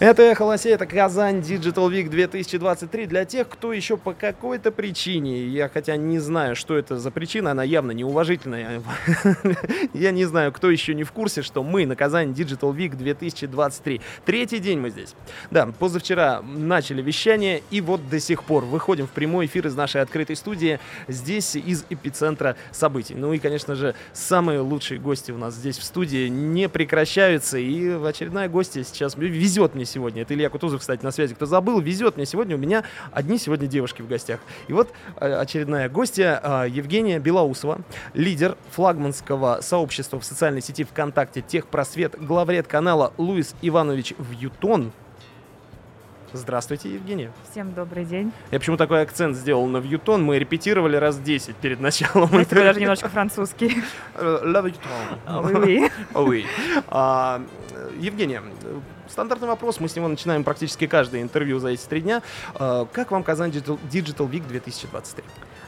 Это «Эхо Лосей», это Казань Digital Week 2023 для тех, кто еще по какой-то причине, я хотя не знаю, что это за причина, она явно неуважительная, я не знаю, кто еще не в курсе, что мы на Казань Digital Week 2023. Третий день мы здесь. Да, позавчера начали вещание, и вот до сих пор выходим в прямой эфир из нашей открытой студии, здесь из эпицентра событий. Ну и, конечно же, самые лучшие гости у нас здесь в студии не прекращаются, и очередная гостья сейчас везет мне сегодня. Это Илья Кутузов, кстати, на связи. Кто забыл, везет мне сегодня. У меня одни сегодня девушки в гостях. И вот э, очередная гостья э, Евгения Белоусова, лидер флагманского сообщества в социальной сети ВКонтакте Техпросвет, главред канала Луис Иванович Вьютон. Здравствуйте, Евгения. Всем добрый день. Я почему такой акцент сделал на Вьютон? Мы репетировали раз 10 перед началом. Знаете, даже немножко французский. La Vuitton. Oui, oui. Oui. А, Евгения, стандартный вопрос, мы с него начинаем практически каждое интервью за эти три дня. А, Как вам Казань Digital Week 2023?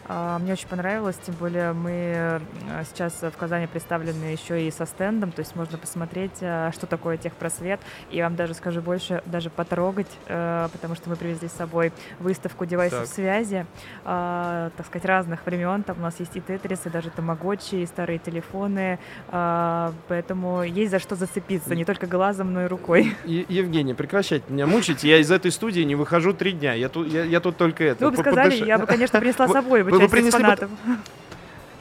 А, Мне очень понравилось, тем более мы э, сейчас в Казани представлены еще и со стендом, то есть можно посмотреть, э, что такое техпросвет, и вам даже скажу больше, даже потрогать, э, потому что мы привезли с собой выставку девайсов Так. связи, так сказать, разных времен, там у нас есть и тетрис, и даже тамагочи, и старые телефоны, поэтому есть за что зацепиться, не только глазом, но и рукой. Е- Евгения, прекращайте меня мучить. Я из этой студии не выхожу три дня. Я тут, я, я тут только это. Вы бы сказали, я бы, конечно, принесла с собой вы часть принесли бы- экспонатов.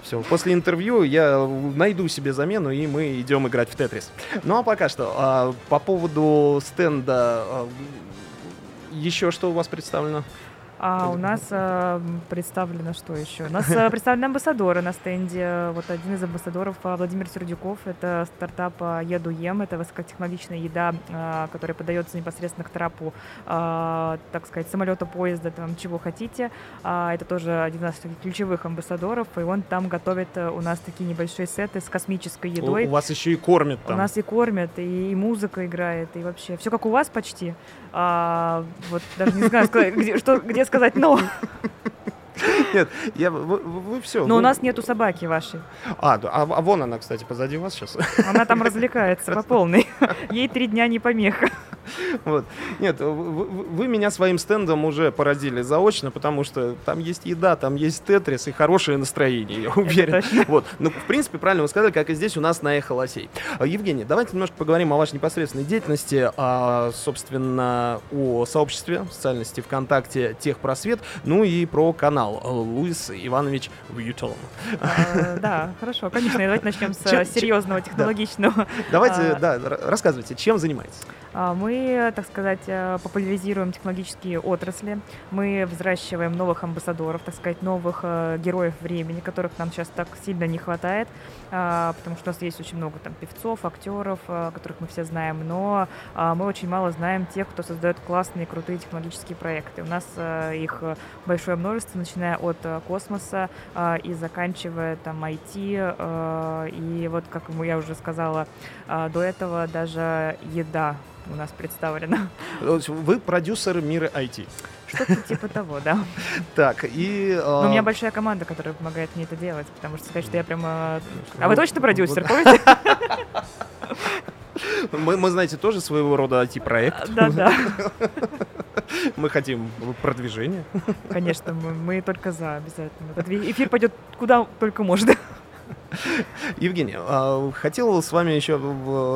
Все, после интервью я найду себе замену, и мы идем играть в Тетрис. Ну а пока что, а, по поводу стенда, а, еще что у вас представлено? А у нас э, представлено что еще? У нас э, представлены амбассадоры на стенде. Вот один из амбассадоров э, Владимир Сердюков. Это стартап э, Еду Ем. Это высокотехнологичная еда, э, которая подается непосредственно к трапу, э, так сказать, самолета, поезда, там чего хотите. А, это тоже один из наших таких ключевых амбассадоров. И он там готовит у нас такие небольшие сеты с космической У, едой. у вас еще и кормят У там. нас и кормят, и, и музыка играет, и вообще все как у вас почти. А, вот даже не знаю, где, что, где сказать но. Нет, я, вы, все. Но у нас нету собаки вашей. А, а, а вон она, кстати, позади вас сейчас. Она там развлекается по полной. Ей три дня не помеха. Вот. Нет, вы, меня своим стендом уже поразили заочно, потому что там есть еда, там есть тетрис и хорошее настроение, я уверен. Вот. Ну, в принципе, правильно вы сказали, как и здесь у нас на Эхо Лосей. А, Евгений, давайте немножко поговорим о вашей непосредственной деятельности, а, собственно, о сообществе сети ВКонтакте Техпросвет, ну и про канал э, Луис Иванович Вьютон. А, Да, хорошо, конечно. Давайте начнем с серьезного, технологичного. Давайте, А, да, рассказывайте, чем занимаетесь? А, Мы, так сказать, э, популяризируем технологические отрасли. Мы взращиваем новых амбассадоров, так сказать, новых э, героев времени, которых нам сейчас так сильно не хватает, а, потому что у нас есть очень много там певцов, актеров, э, которых мы все знаем, но а, мы очень мало знаем тех, кто создает классные, крутые технологические проекты. У нас их большое множество, начиная от космоса и заканчивая там IT, и вот, как я уже сказала, до этого даже еда у нас представлена. То есть Вы продюсер мира IT. Что-то типа того, да. Так, и... Но у меня а, большая команда, которая помогает мне это делать, потому что сказать, что я прямо... А Ну, вы точно продюсер, помните? Мы, мы, знаете, тоже своего рода IT-проект. Да-да, Мы хотим продвижения. конечно, мы, мы только за обязательно. Эфир пойдет куда только можно. Евгений, а, хотел с вами еще,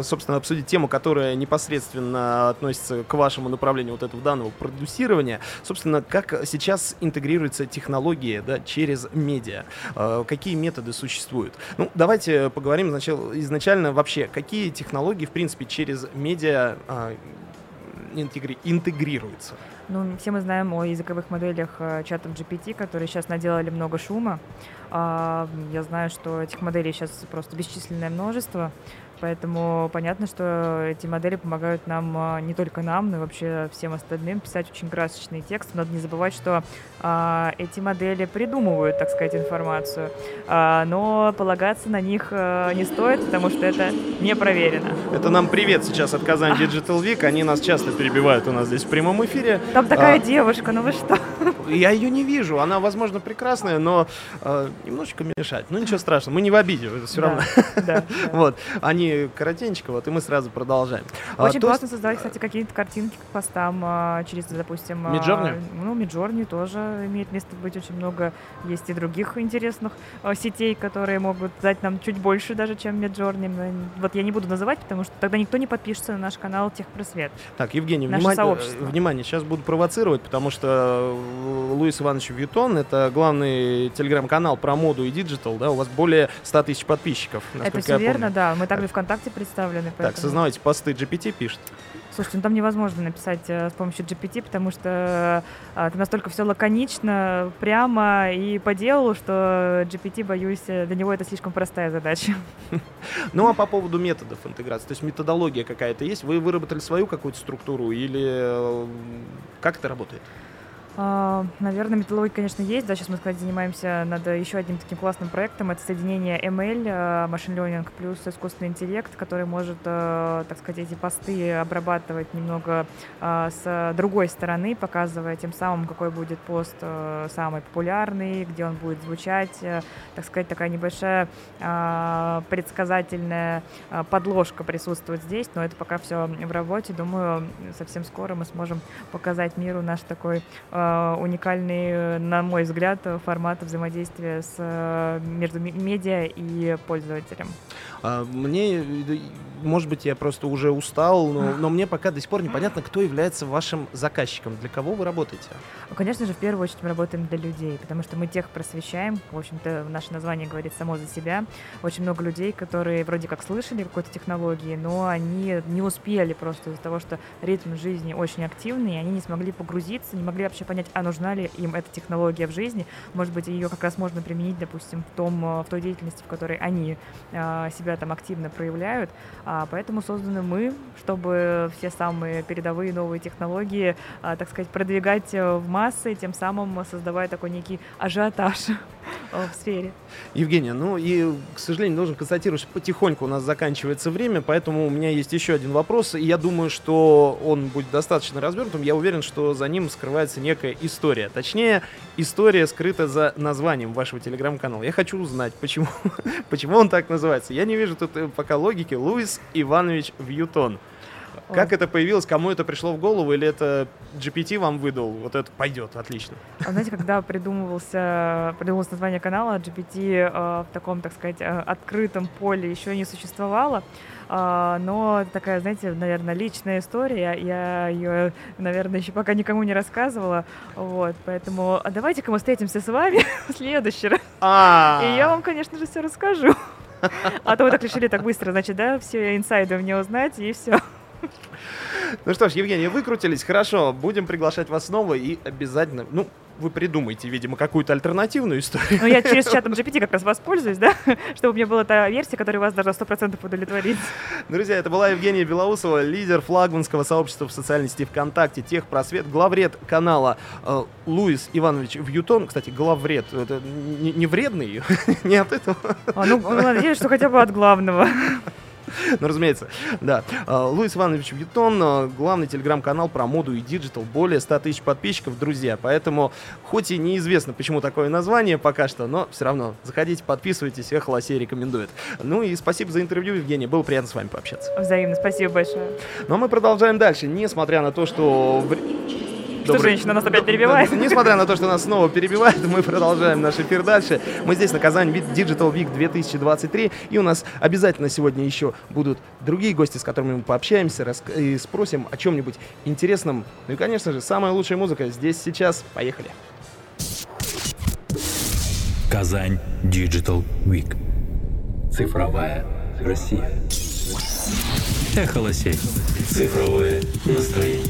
собственно, обсудить тему, которая непосредственно относится к вашему направлению вот этого данного продюсирования. Собственно, как сейчас интегрируются технологии да, через медиа? А, Какие методы существуют? Ну, давайте поговорим изначально вообще, какие технологии, в принципе, через медиа а, интегри- интегрируются? Ну, все мы знаем о языковых моделях э, чата GPT, которые сейчас наделали много шума. А, Я знаю, что этих моделей сейчас просто бесчисленное множество, поэтому понятно, что эти модели помогают нам, а, не только нам, но и вообще всем остальным писать очень красочные тексты. Надо не забывать, что а, эти модели придумывают, так сказать, информацию, А, но полагаться на них а, не стоит, потому что это не проверено. Это нам привет сейчас от Казань Digital Week. Они нас часто перебивают у нас здесь в прямом эфире. Там такая А. девушка, ну вы что? Я ее не вижу. Она, возможно, прекрасная, но э, немножечко мешает. Ну, ничего страшного. Мы не в обиде, все Да, равно. да. Вот. Они коротенько, вот, и мы сразу продолжаем. А, Очень то классно создавать, кстати, какие-то картинки к постам а, через, допустим... а, Midjourney? Ну, Миджорни тоже имеет место быть. Очень много есть и других интересных сетей, которые могут дать нам чуть больше даже, чем Миджорни. Вот я не буду называть, потому что тогда никто не подпишется на наш канал Техпросвет. Так, Евгений, внимание, э, внимание, сейчас буду провоцировать, потому что э, Луис Иванович Вьютон, это главный телеграм-канал про моду и digital, да, у вас более 100 тысяч подписчиков, Это все верно, помню. да. Мы также ВКонтакте представлены. Так, поэтому- сознавайтесь, посты GPT пишет. Слушайте, ну там невозможно написать э, с помощью GPT, потому что э, там настолько все лаконично, прямо и по делу, что GPT, боюсь, э, для него это слишком простая задача. Ну, а по поводу методов интеграции, то есть методология какая-то есть? Вы выработали свою какую-то структуру или как это работает? А, Наверное, методология, конечно, есть. Да, сейчас мы, кстати, занимаемся над еще одним таким классным проектом. Это соединение ML, Machine Learning плюс искусственный интеллект, который может, э, так сказать, эти посты обрабатывать немного э, с другой стороны, показывая тем самым, какой будет пост самый популярный, где он будет звучать. Э, Так сказать, такая небольшая предсказательная подложка присутствует здесь, но это пока все в работе. Думаю, совсем скоро мы сможем показать миру наш такой уникальный, э, на мой взгляд, э, формат взаимодействия с, э, между медиа и пользователем. А, Мне, э, может быть, я просто уже устал, но, но мне пока до сих пор непонятно, кто является вашим заказчиком, для кого вы работаете. Ну, Конечно же, в первую очередь мы работаем для людей, потому что мы тех просвещаем. В общем-то, наше название говорит само за себя. Очень много людей, которые вроде как слышали какой-то технологии, но они не успели просто из-за того, что ритм жизни очень активный, и они не смогли погрузиться, не могли вообще понять, а нужна ли им эта технология в жизни. Может быть, ее как раз можно применить, допустим, в, том, э, в той деятельности, в которой они э, себя там активно проявляют. А, поэтому созданы мы, чтобы все самые передовые новые технологии, а, так сказать, продвигать э, в массы, тем самым создавая такой некий ажиотаж в сфере. Евгения, ну и, к сожалению, должен констатировать, что потихоньку у нас заканчивается время, поэтому у меня есть еще один вопрос, и я думаю, что он будет достаточно развернутым. Я уверен, что за ним скрывается некая история. Точнее, история скрыта за названием вашего телеграм-канала. Я хочу узнать, почему, почему он так называется. Я не вижу тут э, пока логики. Луис Иванович Вьютон. Как Ой. это появилось, кому это пришло в голову, или это GPT вам выдал? Вот это пойдет, отлично. А знаете, когда придумывался, придумывалось название канала, GPT э, в таком, так сказать, э, открытом поле еще не существовало. А, но такая, знаете, наверное, личная история. Я ее, наверное, еще пока никому не рассказывала. Вот, поэтому а давайте-ка мы встретимся с вами в следующий раз. А, И я вам, конечно же, все расскажу. А то вы так решили так быстро, значит, да, все инсайды мне узнать, и все. Ну что ж, Евгений, выкрутились, хорошо, будем приглашать вас снова и обязательно, ну, вы придумаете, видимо, какую-то альтернативную историю. Но я через чат GPT как раз воспользуюсь, да, чтобы у меня была та версия, которая вас даже 100% удовлетворит. Друзья, это была Евгения Белоусова, лидер флагманского сообщества в социальной сети ВКонтакте, Техпросвет, главред канала э, Луис Иванович Вьютон. Кстати, главред, это не, не вредный, не от этого, А, ну, ну, надеюсь, что хотя бы от главного. Ну, разумеется, да. Э, Луис Иванович Вьютон, э, главный телеграм-канал про моду и digital, более 100 тысяч подписчиков, друзья, поэтому, хоть и неизвестно, почему такое название пока что, но все равно заходите, подписывайтесь, Эхо Лосей рекомендует. Ну и спасибо за интервью, Евгений, было приятно с вами пообщаться. Взаимно, спасибо большое. Но мы продолжаем дальше, несмотря на то, что... Что Добрый- женщина нас опять перебивает? Несмотря на то, что нас снова перебивает, мы продолжаем наш эфир дальше. Мы здесь на Казань Digital Week 2023, и у нас обязательно сегодня еще будут другие гости, с которыми мы пообщаемся рас- и спросим о чем-нибудь интересном. Ну и, конечно же, самая лучшая музыка здесь сейчас. Поехали. Казань Digital Week. Цифровая Россия. Эхолосей. Цифровое настроение.